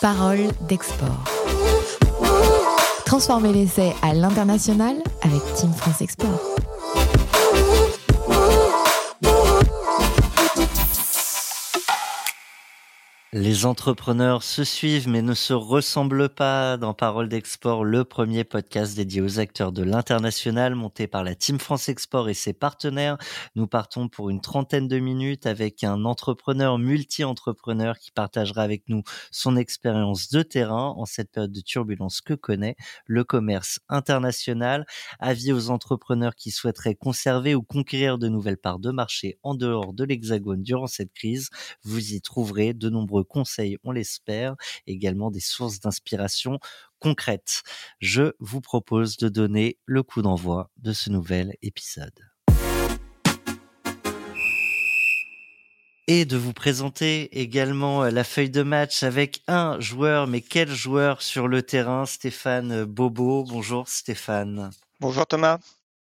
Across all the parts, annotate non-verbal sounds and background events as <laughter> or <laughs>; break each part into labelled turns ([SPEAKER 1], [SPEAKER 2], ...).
[SPEAKER 1] Parole d'export. Transformer l'essai à l'international avec Team France Export.
[SPEAKER 2] Les entrepreneurs se suivent mais ne se ressemblent pas dans Parole d'Export, le premier podcast dédié aux acteurs de l'international monté par la Team France Export et ses partenaires. Nous partons pour une trentaine de minutes avec un entrepreneur multi-entrepreneur qui partagera avec nous son expérience de terrain en cette période de turbulence que connaît le commerce international. Avis aux entrepreneurs qui souhaiteraient conserver ou conquérir de nouvelles parts de marché en dehors de l'Hexagone durant cette crise. Vous y trouverez de nombreux conseils, on l'espère, également des sources d'inspiration concrètes. Je vous propose de donner le coup d'envoi de ce nouvel épisode. et de vous présenter également euh, la feuille de match avec un joueur, mais quel joueur sur le terrain, Stéphane Bobo. Bonjour Stéphane.
[SPEAKER 3] Bonjour Thomas.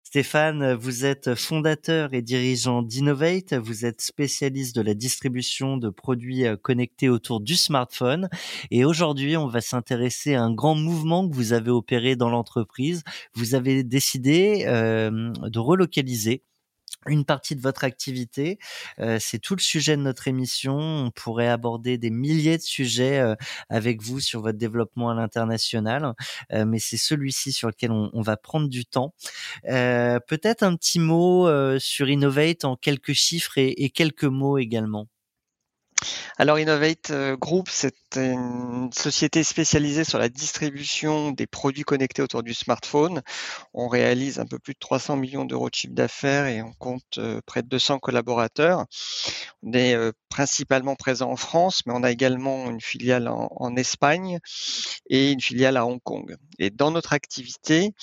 [SPEAKER 2] Stéphane, vous êtes fondateur et dirigeant d'Innovate. Vous êtes spécialiste de la distribution de produits euh, connectés autour du smartphone. Et aujourd'hui, on va s'intéresser à un grand mouvement que vous avez opéré dans l'entreprise. Vous avez décidé euh, de relocaliser une partie de votre activité. Euh, c'est tout le sujet de notre émission. On pourrait aborder des milliers de sujets euh, avec vous sur votre développement à l'international, euh, mais c'est celui-ci sur lequel on, va prendre du temps. Peut-être un petit mot sur Innovate en quelques chiffres et quelques mots également.
[SPEAKER 3] Alors Innovate Group, c'est une société spécialisée sur la distribution des produits connectés autour du smartphone. On réalise un peu plus de 300 millions d'euros de chiffre d'affaires et on compte près de 200 collaborateurs. On est principalement présent en France, mais on a également une filiale en, Espagne et une filiale à Hong Kong. Et dans notre activité,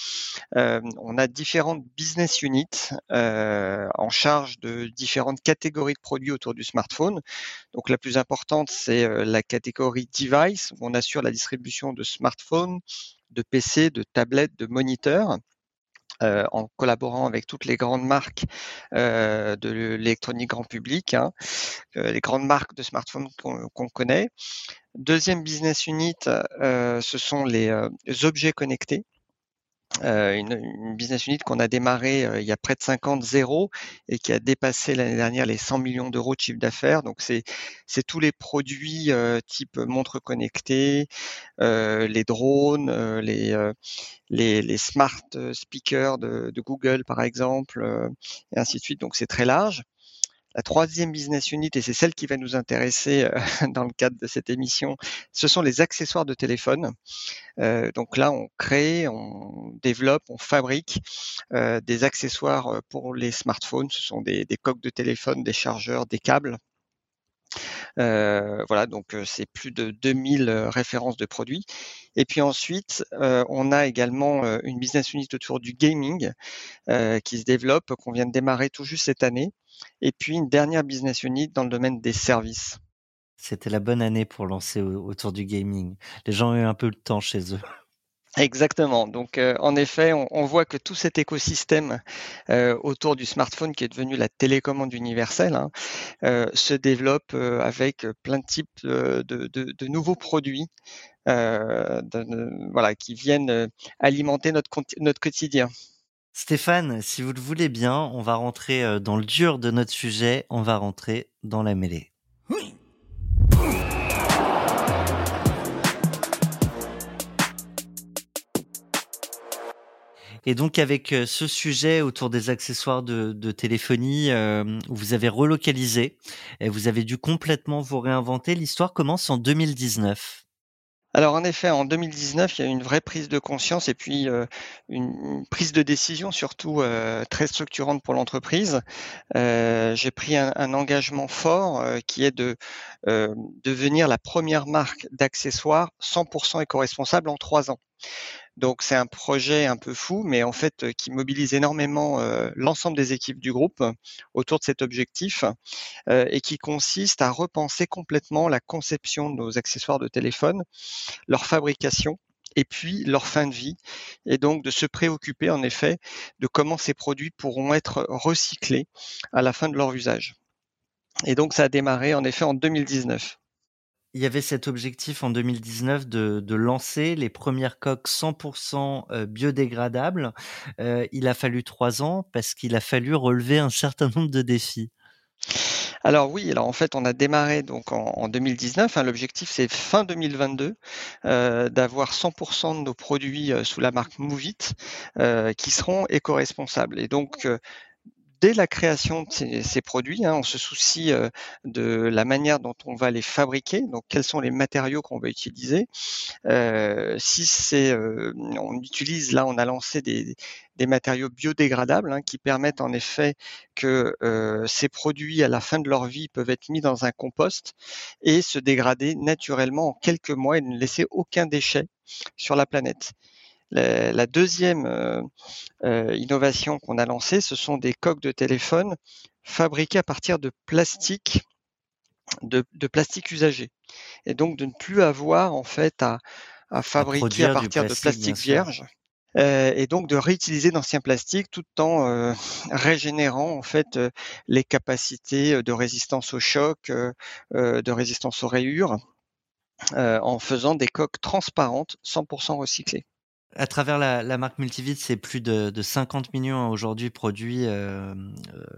[SPEAKER 3] on a différentes business units en charge de différentes catégories de produits autour du smartphone. Donc la plus importante, c'est la catégorie device, où on assure la distribution de smartphones, de PC, de tablettes, de moniteurs. Euh, en collaborant avec toutes les grandes marques euh, de l'électronique grand public, hein, euh, les grandes marques de smartphones qu'on connaît. Deuxième business unit, ce sont les objets connectés. Euh, une, une, business unit qu'on a démarré euh, il y a près de 50 zéro et qui a dépassé l'année dernière les 100 millions d'euros de chiffre d'affaires. Donc c'est tous les produits euh, type montres connectées, les drones, les, les, les smart speakers de, de, Google par exemple, et ainsi de suite. Donc c'est très large. La troisième business unit, et c'est celle qui va nous intéresser euh, <laughs> dans le cadre de cette émission, ce sont les accessoires de téléphone. Euh, donc là, on crée, on développe, on fabrique euh, des accessoires pour les smartphones. Ce sont des, des coques de téléphone, des chargeurs, des câbles. Euh, voilà, donc c'est plus de 2000 références de produits. Et puis ensuite, on a également une business unit autour du gaming qui se développe, qu'on vient de démarrer tout juste cette année. Et puis une dernière business unit dans le domaine des services.
[SPEAKER 2] C'était la bonne année pour lancer autour du gaming. Les gens ont eu un peu de temps chez eux.
[SPEAKER 3] Exactement. Donc, euh, en effet, on, voit que tout cet écosystème euh, autour du smartphone, qui est devenu la télécommande universelle, hein, euh, se développe avec plein de types de, de, de nouveaux produits, voilà, qui viennent alimenter notre, notre quotidien.
[SPEAKER 2] Stéphane, si vous le voulez bien, on va rentrer dans le dur de notre sujet. On va rentrer dans la mêlée. Oui. Et donc avec euh, ce sujet autour des accessoires de, téléphonie, euh, vous avez relocalisé et vous avez dû complètement vous réinventer. L'histoire commence en 2019.
[SPEAKER 3] Alors en effet, en 2019, il y a eu une vraie prise de conscience et puis euh, une prise de décision surtout très structurante pour l'entreprise. J'ai pris un, un, engagement fort qui est de devenir la première marque d'accessoires 100% éco-responsable en trois ans. Donc c'est un projet un peu fou, mais en fait qui mobilise énormément euh, l'ensemble des équipes du groupe autour de cet objectif euh, et qui consiste à repenser complètement la conception de nos accessoires de téléphone, leur fabrication et puis leur fin de vie, et donc de se préoccuper en effet de comment ces produits pourront être recyclés à la fin de leur usage. Et donc ça a démarré en effet en 2019.
[SPEAKER 2] Il y avait cet objectif en 2019 de, lancer les premières coques 100% euh, biodégradables. Euh, il a fallu trois ans parce qu'il a fallu relever un certain nombre de défis.
[SPEAKER 3] Alors oui, alors en fait, on a démarré donc en, 2019. Hein, L'objectif, c'est fin 2022 euh, d'avoir 100% de nos produits sous la marque Movit qui seront éco-responsables. Et donc, dès la création de ces, produits, hein, on se soucie euh, de la manière dont on va les fabriquer, donc quels sont les matériaux qu'on va utiliser. Euh, si c'est, euh, on utilise, là, on a lancé des, matériaux biodégradables hein, qui permettent en effet que ces produits, à la fin de leur vie, peuvent être mis dans un compost et se dégrader naturellement en quelques mois et ne laisser aucun déchet sur la planète. La, deuxième euh, euh, innovation qu'on a lancée, ce sont des coques de téléphone fabriquées à partir de plastique, de, plastique usagé. Et donc de ne plus avoir en fait à, fabriquer à, partir de plastique vierge. Euh, et donc de réutiliser d'anciens plastiques tout en régénérant en fait les capacités de résistance au choc, de résistance aux rayures, en faisant des coques transparentes 100% recyclées
[SPEAKER 2] à travers la, la marque Multivite, c'est plus de, de, 50 millions aujourd'hui produits euh, euh,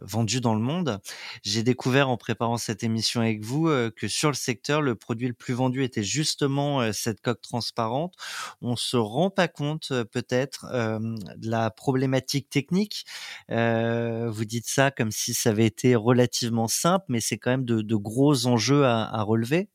[SPEAKER 2] vendus dans le monde. J'ai découvert en préparant cette émission avec vous euh, que sur le secteur, le produit le plus vendu était justement euh, cette coque transparente. On se rend pas compte peut-être de la problématique technique. vous dites ça comme si ça avait été relativement simple, mais c'est quand même de, de gros enjeux à, à relever.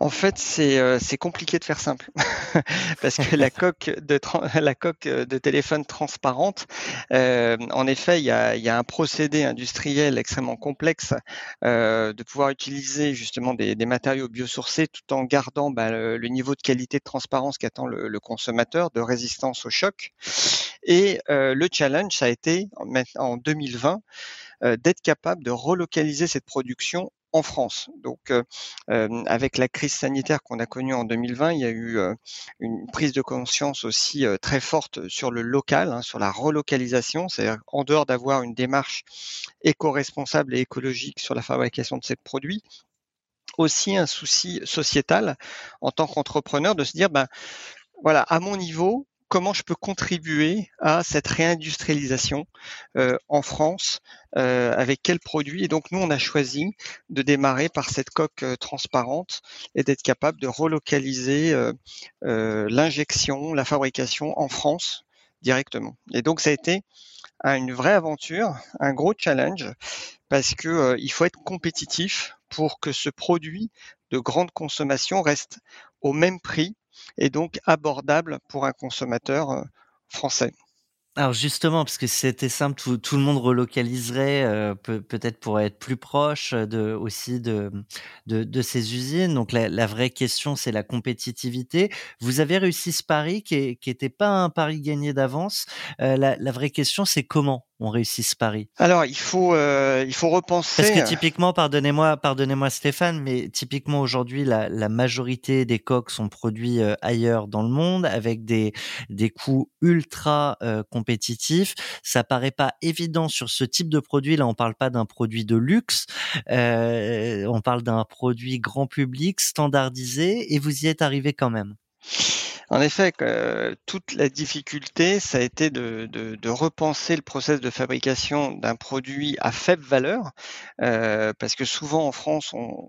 [SPEAKER 3] En fait, c'est euh, compliqué de faire simple <laughs> parce que la coque de <laughs> euh, téléphone transparente, euh, en effet, il y a, un procédé industriel extrêmement complexe de pouvoir utiliser justement des, matériaux biosourcés tout en gardant bah, le, niveau de qualité de transparence qu'attend le, le, consommateur, de résistance au choc. Et le challenge, ça a été en 2020 d'être capable de relocaliser cette production en France. Donc, euh, euh, avec la crise sanitaire qu'on a connue en 2020, il y a eu euh, une prise de conscience aussi très forte sur le local, hein, sur la relocalisation, c'est-à-dire en dehors d'avoir une démarche éco-responsable et écologique sur la fabrication de ces produits, aussi un souci sociétal en tant qu'entrepreneur de se dire, ben, voilà, à mon niveau, comment je peux contribuer à cette réindustrialisation euh, en France, euh, avec quels produits? Et donc nous, on a choisi de démarrer par cette coque euh, transparente et d'être capable de relocaliser l'injection, la fabrication en France directement. Et donc ça a été une vraie aventure, un gros challenge, parce que il faut être compétitif pour que ce produit de grande consommation reste au même prix et donc abordable pour un consommateur euh, français.
[SPEAKER 2] Alors justement, parce que c'était simple, tout, tout, le monde relocaliserait euh, peut, peut-être pour être plus proche de, aussi de, de, de ces usines. Donc la, la vraie question, c'est la compétitivité. Vous avez réussi ce pari qui n'était pas un pari gagné d'avance. Euh, la, la vraie question, c'est comment on réussit ce pari?
[SPEAKER 3] Alors il faut euh, il faut repenser.
[SPEAKER 2] Parce que typiquement, pardonnez-moi, pardonnez-moi Stéphane, mais typiquement aujourd'hui la, la majorité des coques sont produits euh, ailleurs dans le monde avec des des coûts ultra euh, compétitifs. Ça paraît pas évident sur ce type de produit. Là, on parle pas d'un produit de luxe, euh, on parle d'un produit grand public standardisé, et vous y êtes arrivé quand même.
[SPEAKER 3] En effet, toute la difficulté, ça a été de, de, repenser le process de fabrication d'un produit à faible valeur, euh, parce que souvent en France, on,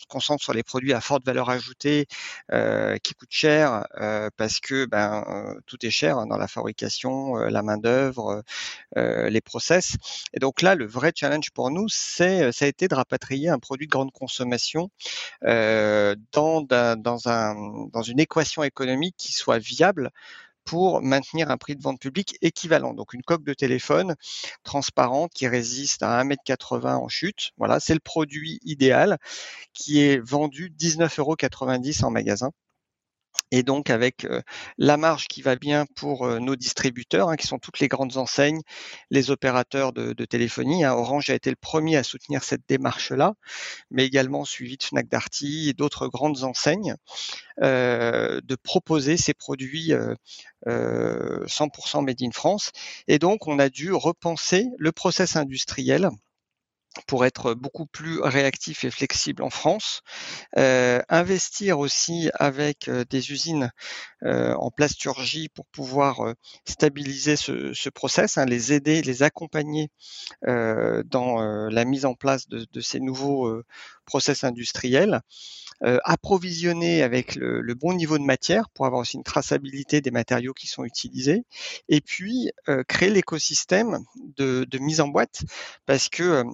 [SPEAKER 3] se concentre sur les produits à forte valeur ajoutée euh, qui coûtent cher euh, parce que ben, euh, tout est cher dans la fabrication, la main d'œuvre, euh, les process. Et donc là, le vrai challenge pour nous, c'est ça a été de rapatrier un produit de grande consommation dans, dans, un, dans une équation économique qui soit viable pour maintenir un prix de vente public équivalent. Donc une coque de téléphone transparente qui résiste à 1m80 en chute. Voilà, c'est le produit idéal qui est vendu 19,90 euros en magasin et donc avec euh, la marge qui va bien pour euh, nos distributeurs, hein, qui sont toutes les grandes enseignes, les opérateurs de, téléphonie. Hein. Orange a été le premier à soutenir cette démarche-là, mais également suivi de Fnac Darty et d'autres grandes enseignes, euh, de proposer ces produits 100% made in France. Et donc on a dû repenser le process industriel pour être beaucoup plus réactif et flexible en France. Euh, investir aussi avec euh, des usines euh, en plasturgie pour pouvoir stabiliser ce, ce process, hein, les aider, les accompagner dans la mise en place de, ces nouveaux process industriels. approvisionner avec le, le, bon niveau de matière pour avoir aussi une traçabilité des matériaux qui sont utilisés, et puis créer l'écosystème de, de, mise en boîte, parce que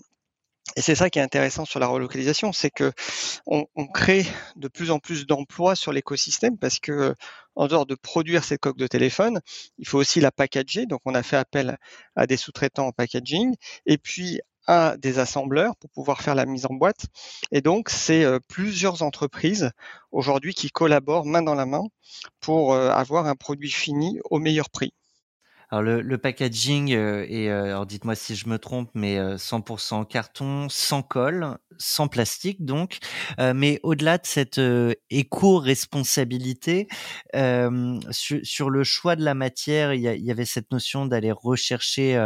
[SPEAKER 3] et c'est ça qui est intéressant sur la relocalisation, c'est que on, crée de plus en plus d'emplois sur l'écosystème parce que en dehors de produire cette coque de téléphone, il faut aussi la packager. Donc on a fait appel à des sous-traitants en packaging et puis à des assembleurs pour pouvoir faire la mise en boîte. Et donc c'est euh, plusieurs entreprises aujourd'hui qui collaborent main dans la main pour euh, avoir un produit fini au meilleur prix.
[SPEAKER 2] Alors le, le packaging euh, est, euh, alors dites-moi si je me trompe, mais 100% euh, carton, sans colle, sans plastique donc. mais au-delà de cette éco-responsabilité, sur, le choix de la matière, il y, il y avait cette notion d'aller rechercher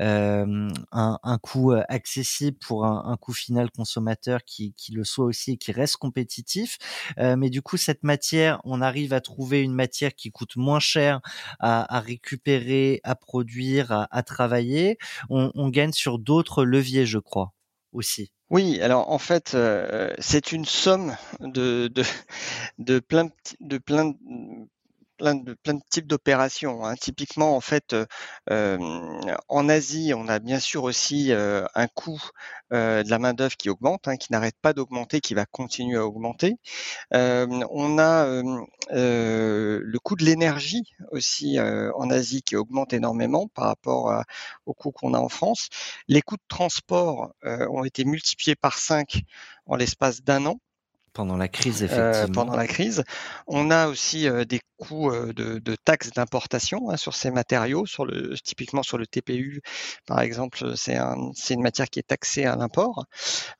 [SPEAKER 2] un, un, coût accessible pour un, un coût final consommateur qui, qui, le soit aussi et qui reste compétitif. mais du coup, cette matière, on arrive à trouver une matière qui coûte moins cher à, à récupérer à produire, à, travailler, on, gagne sur d'autres leviers, je crois, aussi.
[SPEAKER 3] Oui, alors en fait, euh, c'est une somme de, de, de plein de plein de, plein de types d'opérations. Hein. Typiquement, en fait, euh, en Asie, on a bien sûr aussi euh, un coût euh, de la main d'œuvre qui augmente, hein, qui n'arrête pas d'augmenter, qui va continuer à augmenter. on a le coût de l'énergie aussi en Asie qui augmente énormément par rapport au coût qu'on a en France. Les coûts de transport ont été multipliés par 5 en l'espace d'un an.
[SPEAKER 2] Pendant la crise, euh, effectivement.
[SPEAKER 3] pendant la crise. On a aussi euh, des coûts euh, de, de, taxes d'importation hein, sur ces matériaux, sur le, typiquement sur le TPU, par exemple, c'est un, une matière qui est taxée à l'import.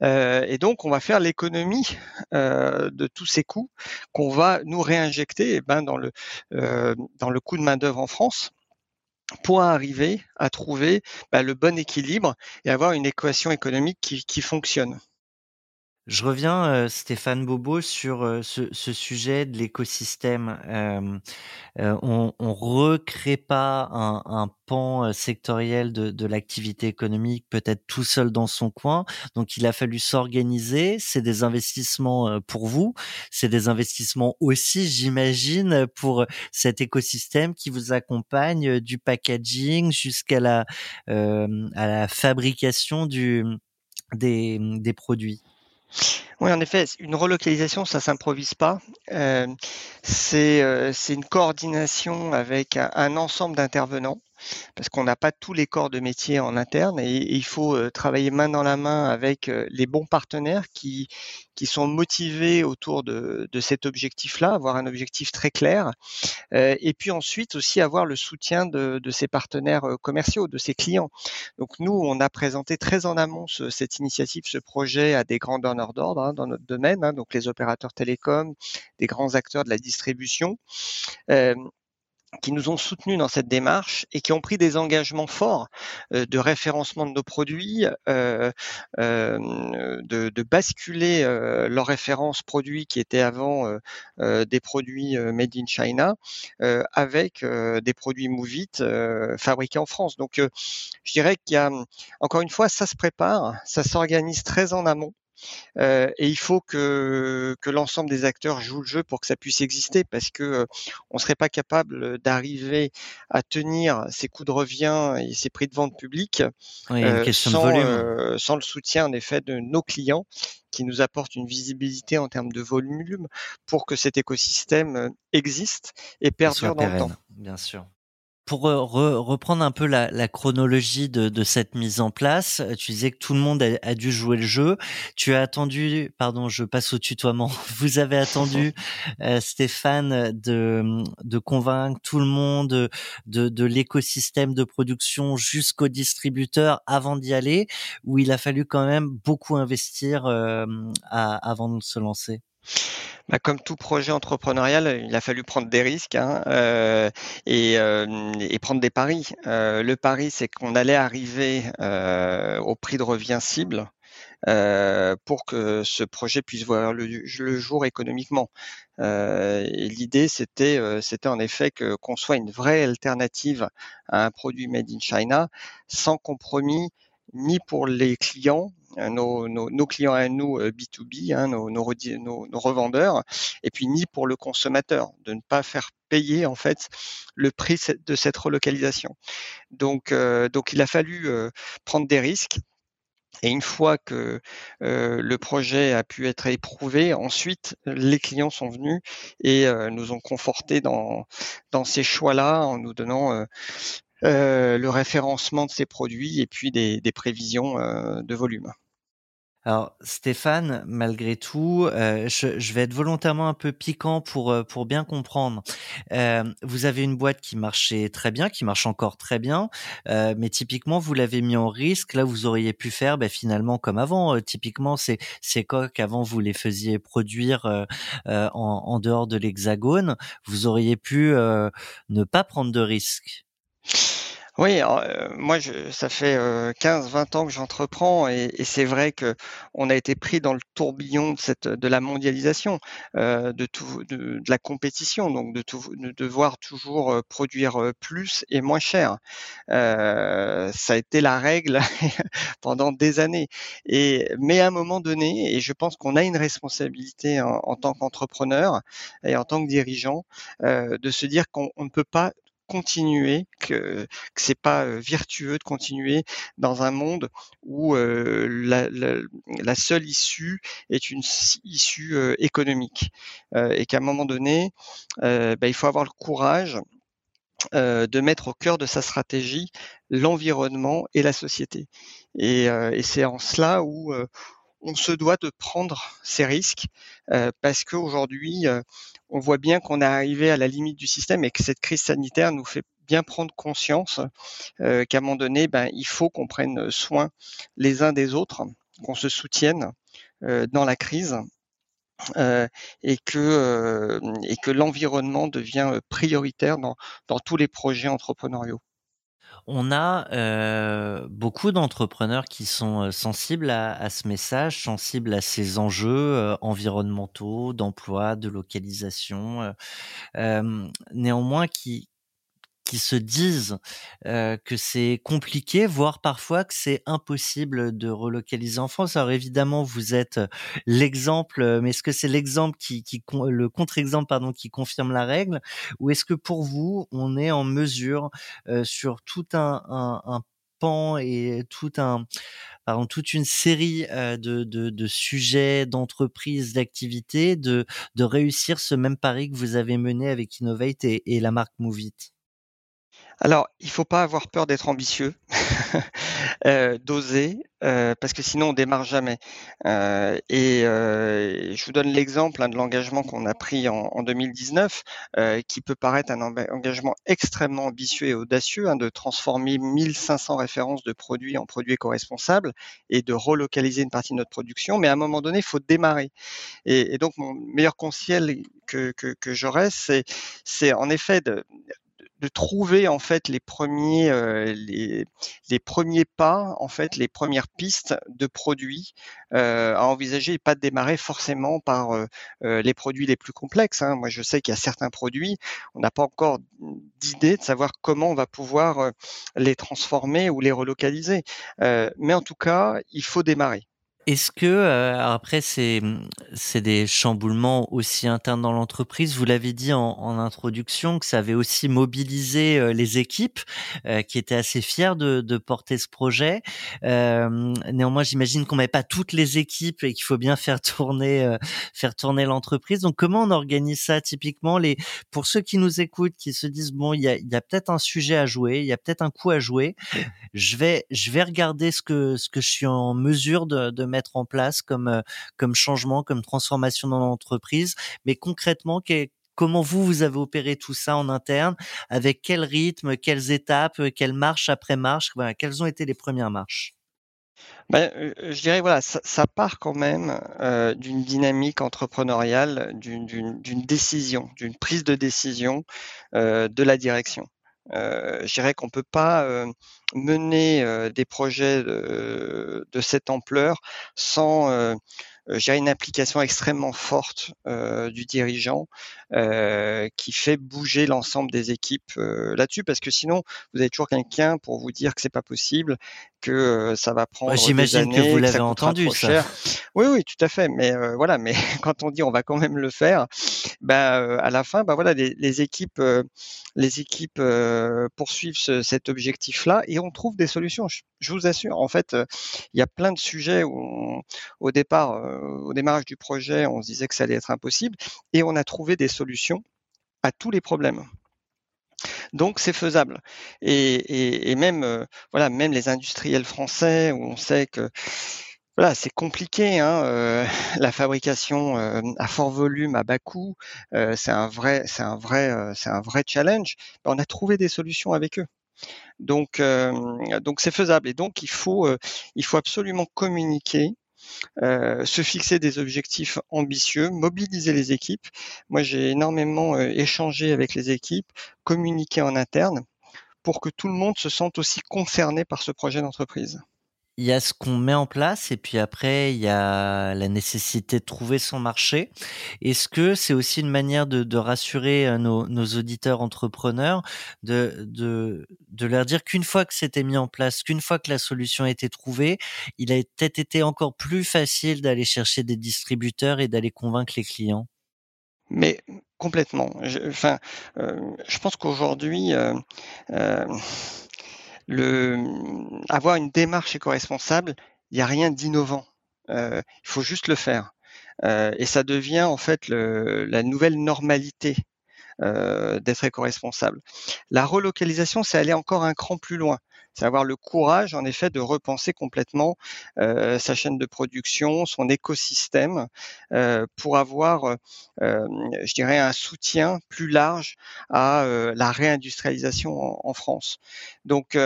[SPEAKER 3] et donc, on va faire l'économie de tous ces coûts qu'on va nous réinjecter eh ben, dans, le, dans le coût de main-d'œuvre en France pour arriver à trouver bah, le bon équilibre et avoir une équation économique qui, qui fonctionne.
[SPEAKER 2] Je reviens, euh, Stéphane Bobo, sur euh, ce, sujet de l'écosystème. Euh, on, on recrée pas un, pan sectoriel de, l'activité économique, peut-être tout seul dans son coin. Donc, il a fallu s'organiser. C'est des investissements pour vous. C'est des investissements aussi, j'imagine, pour cet écosystème qui vous accompagne du packaging jusqu'à la fabrication du des produits.
[SPEAKER 3] Oui, en effet, une relocalisation, ça s'improvise pas. Euh, c'est euh, une coordination avec un ensemble d'intervenants parce qu'on n'a pas tous les corps de métier en interne et, il faut euh, travailler main dans la main avec euh, les bons partenaires qui, qui sont motivés autour de, de cet objectif-là, avoir un objectif très clair, euh, et puis ensuite aussi avoir le soutien de, de ses partenaires commerciaux, de ses clients. Donc nous, on a présenté très en amont ce, cette initiative, ce projet à des grands donneurs d'ordre hein, dans notre domaine, hein, donc les opérateurs télécoms, des grands acteurs de la distribution. Qui nous ont soutenus dans cette démarche et qui ont pris des engagements forts euh, de référencement de nos produits, euh, euh, de, de, basculer euh, leurs références produits qui étaient avant euh, des produits made in China avec des produits Movit fabriqués en France. Donc, je dirais qu'il y a, encore une fois, ça se prépare, ça s'organise très en amont. Euh, et il faut que, que l'ensemble des acteurs jouent le jeu pour que ça puisse exister, parce que euh, on serait pas capable d'arriver à tenir ces coûts de revient et ces prix de vente publics
[SPEAKER 2] euh, sans,
[SPEAKER 3] euh, sans le soutien en effet de nos clients qui nous apportent une visibilité en termes de volume pour que cet écosystème existe et perdure dans le temps.
[SPEAKER 2] Bien sûr pour reprendre un peu la, la chronologie de, de, cette mise en place, tu disais que tout le monde a, a, dû jouer le jeu. Tu as attendu, pardon, je passe au tutoiement. <laughs> Vous avez attendu <laughs> euh, Stéphane de, de convaincre tout le monde de, de l'écosystème de production jusqu'au distributeur avant d'y aller, où il a fallu quand même beaucoup investir euh, à, avant de se lancer?
[SPEAKER 3] Bah, comme tout projet entrepreneurial, il a fallu prendre des risques hein, euh, et, euh, et, prendre des paris. Euh, le pari, c'est qu'on allait arriver au prix de revient cible. pour que ce projet puisse voir le, jour économiquement. L'idée, c'était, en effet qu'on soit une vraie alternative à un produit made in China, sans compromis ni pour les clients, euh, nos, clients à nous B2B, euh, hein, nos, revendeurs, et puis ni pour le consommateur, de ne pas faire payer en fait le prix de cette relocalisation. Donc, euh, donc il a fallu prendre des risques. Et une fois que le projet a pu être éprouvé, ensuite les clients sont venus et nous ont confortés dans, dans ces choix-là en nous donnant euh, le référencement de ces produits et puis des, prévisions euh, de volume.
[SPEAKER 2] Alors Stéphane, malgré tout, euh, je, vais être volontairement un peu piquant pour pour bien comprendre. vous avez une boîte qui marchait très bien, qui marche encore très bien, mais typiquement vous l'avez mis en risque. Là, vous auriez pu faire ben, finalement comme avant. typiquement, ces ces coques avant vous les faisiez produire en, en, dehors de l'Hexagone? Vous auriez pu ne pas prendre de risque.
[SPEAKER 3] Oui, euh, moi, ça fait 15-20 ans que j'entreprends et, c'est vrai que on a été pris dans le tourbillon de, la mondialisation, euh, de, la compétition, donc de, devoir toujours produire plus et moins cher. Euh, ça a été la règle <laughs> pendant des années. Mais à un moment donné, et je pense qu'on a une responsabilité en, en tant qu'entrepreneur et en tant que dirigeant, de se dire qu'on ne peut pas continuer, que, c'est pas virtueux de continuer dans un monde où la, la, seule issue est une issue économique et qu'à un moment donné, bah, il faut avoir le courage de mettre au cœur de sa stratégie l'environnement et la société. Et, et c'est en cela où on se doit de prendre ces risques parce qu'aujourd'hui, on voit bien qu'on est arrivé à la limite du système et que cette crise sanitaire nous fait bien prendre conscience qu'à un moment donné, ben, il faut qu'on prenne soin les uns des autres, qu'on se soutienne dans la crise et que, et que l'environnement devient prioritaire dans, dans tous les projets entrepreneuriaux.
[SPEAKER 2] On a euh, beaucoup d'entrepreneurs qui sont euh, sensibles à, ce message, sensibles à ces enjeux euh, environnementaux, d'emploi, de localisation, néanmoins qui, qui se disent que c'est compliqué, voire parfois que c'est impossible de relocaliser en France. Alors évidemment, vous êtes l'exemple, mais est-ce que c'est l'exemple qui, qui le contre-exemple pardon qui confirme la règle, ou est-ce que pour vous, on est en mesure sur tout un, un, un pan et tout un pardon, toute une série de, de, de sujets, d'entreprises, d'activités, de, de réussir ce même pari que vous avez mené avec Innovate et, et la marque Movit?
[SPEAKER 3] Alors, il faut pas avoir peur d'être ambitieux, <laughs> euh, d'oser, euh, parce que sinon on démarre jamais. Euh, et je vous donne l'exemple hein, de l'engagement qu'on a pris en, 2019, qui peut paraître un engagement extrêmement ambitieux et audacieux, hein, de transformer 1500 références de produits en produits éco-responsables et de relocaliser une partie de notre production. Mais à un moment donné, il faut démarrer. Et, donc, mon meilleur conseil que, que, que j'aurais, c'est en effet de de trouver en fait les premiers euh, les, premiers pas en fait les premières pistes de produits euh, à envisager et pas de démarrer forcément par euh, les produits les plus complexes. Hein. Moi je sais qu'il y a certains produits on n'a pas encore d'idée de savoir comment on va pouvoir les transformer ou les relocaliser. mais en tout cas il faut démarrer.
[SPEAKER 2] Est-ce que euh, après c'est c'est des chamboulements aussi internes dans l'entreprise? Vous l'avez dit en, en, introduction que ça avait aussi mobilisé euh, les équipes euh, qui étaient assez fiers de, de porter ce projet. néanmoins, j'imagine qu'on n'avait pas toutes les équipes et qu'il faut bien faire tourner faire tourner l'entreprise. Donc comment on organise ça typiquement? Les pour ceux qui nous écoutent qui se disent bon il y a, y a peut-être un sujet à jouer, il y a peut-être un coup à jouer. Je vais je vais regarder ce que ce que je suis en mesure de, de mettre mettre en place comme comme changement, comme transformation dans l'entreprise. Mais concrètement, comment vous vous avez opéré tout ça en interne, avec quel rythme, quelles étapes, quelles marches après marche, quelles ont été les premières marches?
[SPEAKER 3] Ben, je dirais voilà, ça part quand même, d'une dynamique entrepreneuriale, d'une décision, d'une prise de décision, de la direction. Heu, je dirais qu'on peut pas, heu, mener, heu, des projets de cette ampleur sans, je dirais une implication extrêmement forte, heu, du dirigeant, heu, qui fait bouger l'ensemble des équipes, là-dessus. Parce que sinon, vous avez toujours quelqu'un pour vous dire que c'est pas possible, que, ça va
[SPEAKER 2] Ouais,
[SPEAKER 3] prendre des
[SPEAKER 2] j'imagine que vous l'avez entendu ça.
[SPEAKER 3] cher. Oui, oui, tout à fait, mais voilà, mais <laughs> quand on dit: «On va quand même le faire», bah, à la fin, bah, voilà, les les équipes, les équipes, poursuivent ce cet objectif-là et on trouve des solutions. Je je vous assure, en fait, il y a plein de sujets où on au départ, au démarrage du projet, on se disait que ça allait être impossible et on a trouvé des solutions à tous les problèmes. Donc c'est faisable et même, heu, voilà, même les industriels français où on sait que, voilà, c'est compliqué, hein, heu, <laughs> la fabrication, hem, à fort volume, à bas coût, c'est un vrai c'est un vrai, c'est un vrai challenge. Bah, on a trouvé des solutions avec eux. Donc c'est faisable et donc il faut absolument communiquer, heu, se fixer des objectifs ambitieux, mobiliser les équipes. Moi, j'ai énormément, heu, échangé avec les équipes, communiqué en interne pour que tout le monde se sente aussi concerné par ce projet d'entreprise.
[SPEAKER 2] Il y a ce qu'on met en place et puis après il y a la nécessité de trouver son marché. Est-ce que c'est aussi une manière de de rassurer, heu, nos nos auditeurs entrepreneurs, de de de leur dire qu'une fois que c'était mis en place, qu'une fois que la solution a été trouvée, il a peut-être été encore plus facile d'aller chercher des distributeurs et d'aller convaincre les clients?
[SPEAKER 3] Mais complètement. Je enfin, heu, je pense qu'aujourd'hui, heu, hem, le, avoir une démarche éco-responsable, il y a rien d'innovant. Heu, il faut juste le faire, heu et ça devient en fait la nouvelle normalité heu, d'être éco-responsable. La relocalisation, c'est aller encore un cran plus loin. C'est avoir le courage, en effet, de repenser complètement, heu, sa chaîne de production, son écosystème, heu, pour avoir, heu, hem, je dirais un soutien plus large à, la réindustrialisation en France. Donc,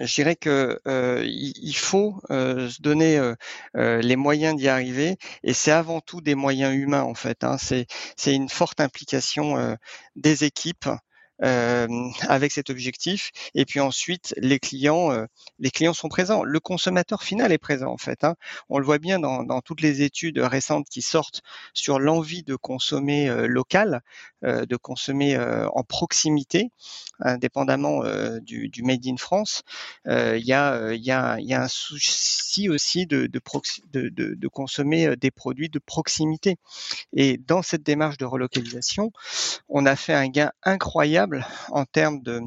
[SPEAKER 3] je dirais que, il faut, se donner, les moyens d'y arriver et c'est avant tout des moyens humains, en fait, hein. C'est une forte implication, des équipes, hem, avec cet objectif et puis ensuite les clients, heu, les clients sont présents. Le consommateur final est présent, en fait, hein. On le voit bien dans toutes les études récentes qui sortent sur l'envie de consommer, heu, local, de consommer, heu, en proximité, indépendamment, heu, du made in France. Il y a, un souci aussi de consommer, des produits de proximité et dans cette démarche de relocalisation, on a fait un gain incroyable en termes de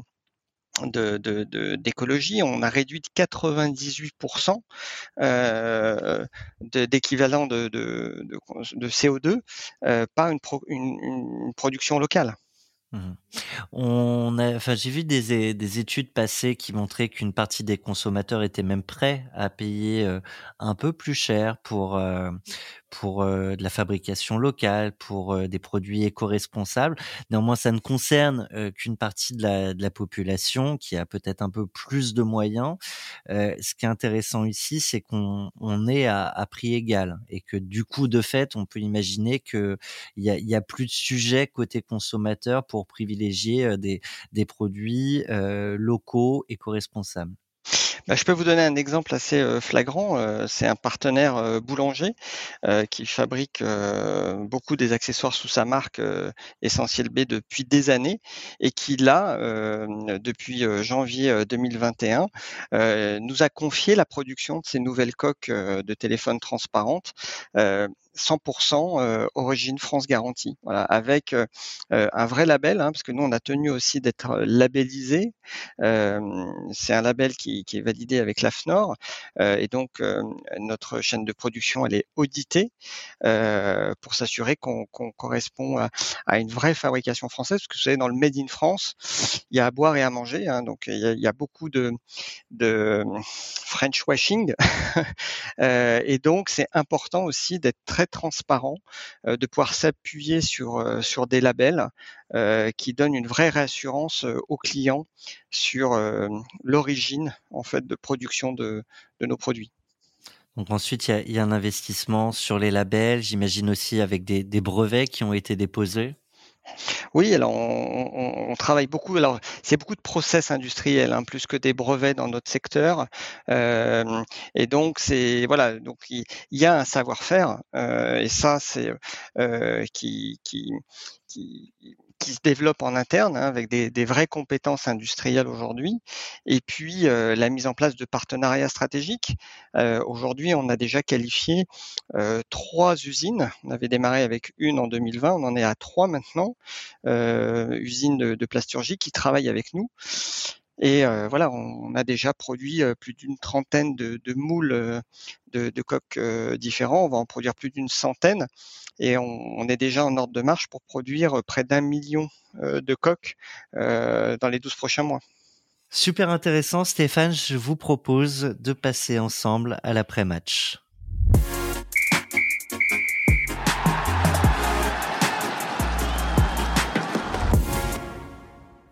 [SPEAKER 3] de de de d'écologie. On a réduit de 98 heu, de d'équivalent de de de cons de CO2, heu, par une pro une une production locale.
[SPEAKER 2] Mmh enfin, j'ai vu des des études passées qui montraient qu'une partie des consommateurs étaient même prêts à payer, heu, un peu plus cher pour, pour, heu, de la fabrication locale, pour, heu, des produits éco-responsables. Néanmoins, ça ne concerne, heu, qu'une partie de la de la population qui a peut-être un peu plus de moyens. Ce qui est intéressant ici, c'est qu'on on est à à prix égal et que du coup, de fait, on peut imaginer qu'il y a y a plus de sujet côté consommateur pour privilégier, des des produits, locaux, éco-responsables.
[SPEAKER 3] Bah, je peux vous donner un exemple assez, heu, flagrant, heu, c'est un partenaire, heu, boulanger, qui fabrique, beaucoup des accessoires sous sa marque, Essentiel B depuis des années et qui là, depuis, janvier, heu, 2021, heu, nous a confié la production de ces nouvelles coques, de téléphones transparentes, 100 heu, origine France garantie. Voilà, avec, heu heu, un vrai label, hein, parce que nous on a tenu aussi d'être. Hem, c'est un label qui est validé avec l'AFNOR, et donc notre chaîne de production, elle est auditée, pour s'assurer qu'on correspond à une vraie fabrication française. Parce que vous savez, dans le made in France, il y a à boire et à manger, hein, donc il y a beaucoup de de French washing, <laughs> et donc c'est important aussi d'être très transparent, de pouvoir s'appuyer sur, sur des labels qui donnent une vraie réassurance aux clients sur l'origine en fait de production de, nos produits.
[SPEAKER 2] Donc ensuite, il y a, un investissement sur les labels, j'imagine aussi avec des brevets qui ont été déposés.
[SPEAKER 3] Oui, alors on, travaille beaucoup. Alors c'est beaucoup de process industriels, hein, plus que des brevets dans notre secteur. Euh, et donc c'est voilà, donc il, y a un savoir-faire euh, et ça c'est euh, qui, qui, qui qui se développe en interne hein, avec des, des, vraies compétences industrielles aujourd'hui, et puis euh, la mise en place de partenariats stratégiques. Euh, aujourd'hui, on a déjà qualifié euh, trois usines. On avait démarré avec une en 2020, on en est à trois maintenant, usines de, de plasturgie qui travaillent avec nous. Et voilà, on, a déjà produit plus d'une trentaine de, moules de, coques différents. On va en produire plus d'une centaine. Et on, est déjà en ordre de marche pour produire près d'un million de coques dans les 12 prochains mois.
[SPEAKER 2] Super intéressant, Stéphane. Je vous propose de passer ensemble à l'après-match.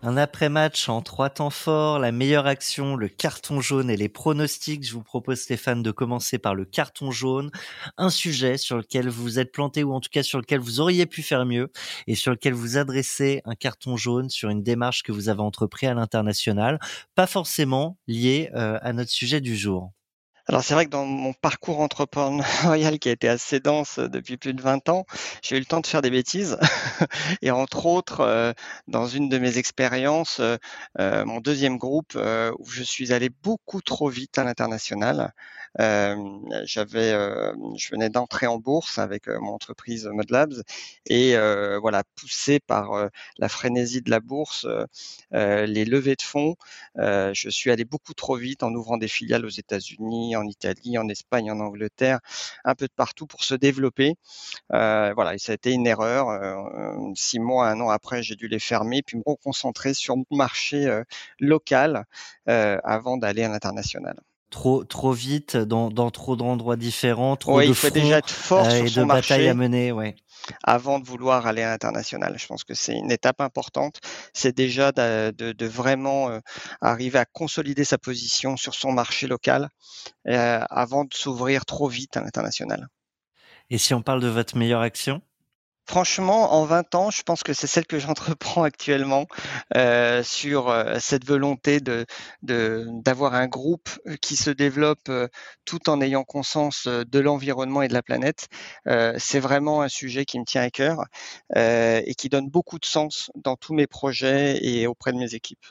[SPEAKER 2] Un après-match en trois temps forts, la meilleure action, le carton jaune et les pronostics. Je vous propose Stéphane de commencer par le carton jaune, un sujet sur lequel vous êtes planté ou en tout cas sur lequel vous auriez pu faire mieux et sur lequel vous adressez un carton jaune sur une démarche que vous avez entrepris à l'international, pas forcément lié euh, à notre sujet du jour.
[SPEAKER 3] Alors c'est vrai que dans mon parcours entrepreneurial qui a été assez dense euh, depuis plus de 20 ans, j'ai eu le temps de faire des bêtises. <laughs> et entre autres, euh, dans une de mes expériences, euh, mon deuxième groupe, où je suis allé beaucoup trop vite à l'international. J'avais, je venais d'entrer en bourse avec mon entreprise Modlabs et voilà, poussé par la frénésie de la bourse, les levées de fonds, je suis allé beaucoup trop vite en ouvrant des filiales aux États-Unis, en Italie, en Espagne, en Angleterre, un peu de partout pour se développer. Voilà, et ça a été une erreur. Six mois, un an après, j'ai dû les fermer, puis me reconcentrer sur mon marché local avant d'aller à l'international
[SPEAKER 2] trop trop vite dans, dans trop d'endroits différents, trop
[SPEAKER 3] de
[SPEAKER 2] il
[SPEAKER 3] faut déjà être fort sur et de batailles
[SPEAKER 2] à mener, ouais
[SPEAKER 3] avant de vouloir aller à l'international. Je pense que c'est une étape importante. C'est déjà de, vraiment euh, arriver à consolider sa position sur son marché local euh, avant de s'ouvrir trop vite à l'international.
[SPEAKER 2] Et si on parle de votre meilleure action?
[SPEAKER 3] Franchement, en 20 ans, je pense que c'est celle que <laughs> j'entreprends actuellement euh, sur euh, cette volonté de d'avoir un groupe euh, qui se développe tout en ayant conscience de l'environnement et de la planète. c'est vraiment un sujet qui me tient à cœur et qui donne beaucoup de sens dans tous mes projets et auprès de mes équipes.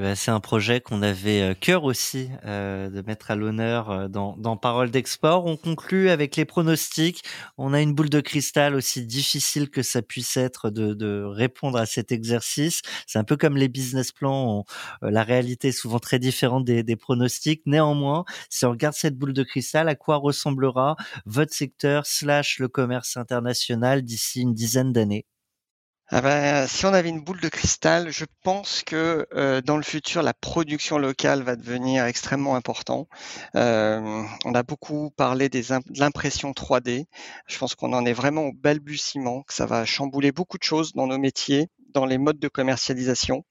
[SPEAKER 2] Eh ben, c'est un projet qu'on avait euh, cœur aussi euh, de mettre à l'honneur euh, dans, Parole d'export. On conclut avec les pronostics. On a une boule de cristal aussi difficile que ça puisse être de, répondre à cet exercice. C'est un peu comme les business plans. la réalité est souvent très différente des pronostics. Néanmoins, si on regarde cette boule de cristal, à quoi ressemblera votre secteur slash le commerce international d'ici une dizaine d'années?
[SPEAKER 3] Ah ben, si on avait une boule de cristal, je pense que euh, dans le futur, la production locale va devenir extrêmement important. Euh, on a beaucoup parlé des de l'impression 3D. Je pense qu'on en est vraiment au balbutiement, que ça va chambouler beaucoup de choses dans nos métiers, dans les modes de commercialisation.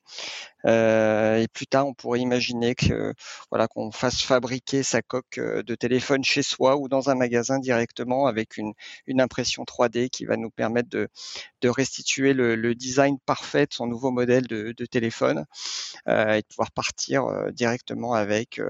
[SPEAKER 3] Euh, et plus tard, on pourrait imaginer que voilà qu'on fasse fabriquer sa coque euh, de téléphone chez soi ou dans un magasin directement avec une, une impression 3D qui va nous permettre de, de restituer le, design parfait de son nouveau modèle de, de téléphone euh, et de pouvoir partir directement avec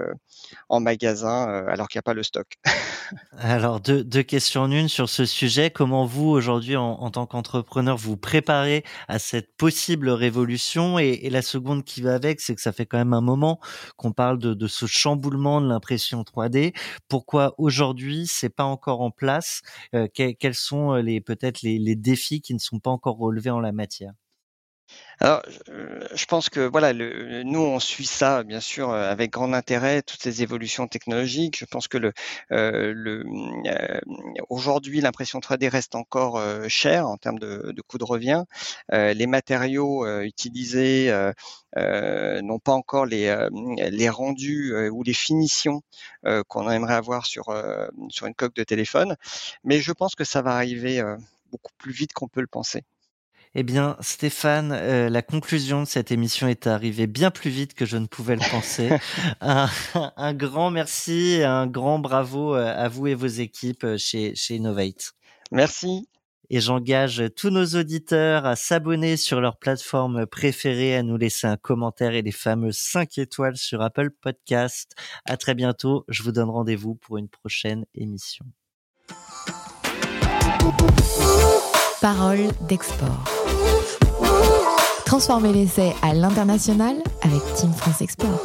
[SPEAKER 3] en magasin alors qu'il n'y a pas le stock. <laughs>
[SPEAKER 2] alors deux, deux questions en une sur ce sujet. Comment vous aujourd'hui en, en tant qu'entrepreneur vous préparez à cette possible révolution et, la seconde qui va avec, c'est que ça fait quand même un moment qu'on parle de, ce chamboulement de l'impression 3D. Pourquoi aujourd'hui c'est pas encore en place? Euh, Quels sont euh, les peut-être les, défis qui ne sont pas encore relevés en la matière?
[SPEAKER 3] Alors, je pense que voilà, nous on suit ça bien sûr avec grand intérêt, toutes ces évolutions technologiques. Je pense que le, euh, le euh, aujourd'hui l'impression 3D reste encore euh, chère en termes de, de coût de revient. Euh, les matériaux euh, utilisés n'ont pas encore les, rendus ou les finitions qu'on aimerait avoir sur une coque de téléphone. Mais je pense que ça va arriver beaucoup plus vite qu'on peut le penser.
[SPEAKER 2] Eh bien, Stéphane, euh, la conclusion de cette émission est arrivée bien plus vite que je ne pouvais le penser. <laughs> un, grand merci, un grand bravo euh, à vous et vos équipes euh, chez, chez Innovate.
[SPEAKER 3] Merci.
[SPEAKER 2] Et j'engage tous nos auditeurs à s'abonner sur leur plateforme préférée, à nous laisser un commentaire et les fameuses 5 étoiles sur Apple Podcast. À très bientôt. Je vous donne rendez-vous pour une prochaine émission.
[SPEAKER 1] Parole d'export. Transformer l'essai à l'international avec Team France Export.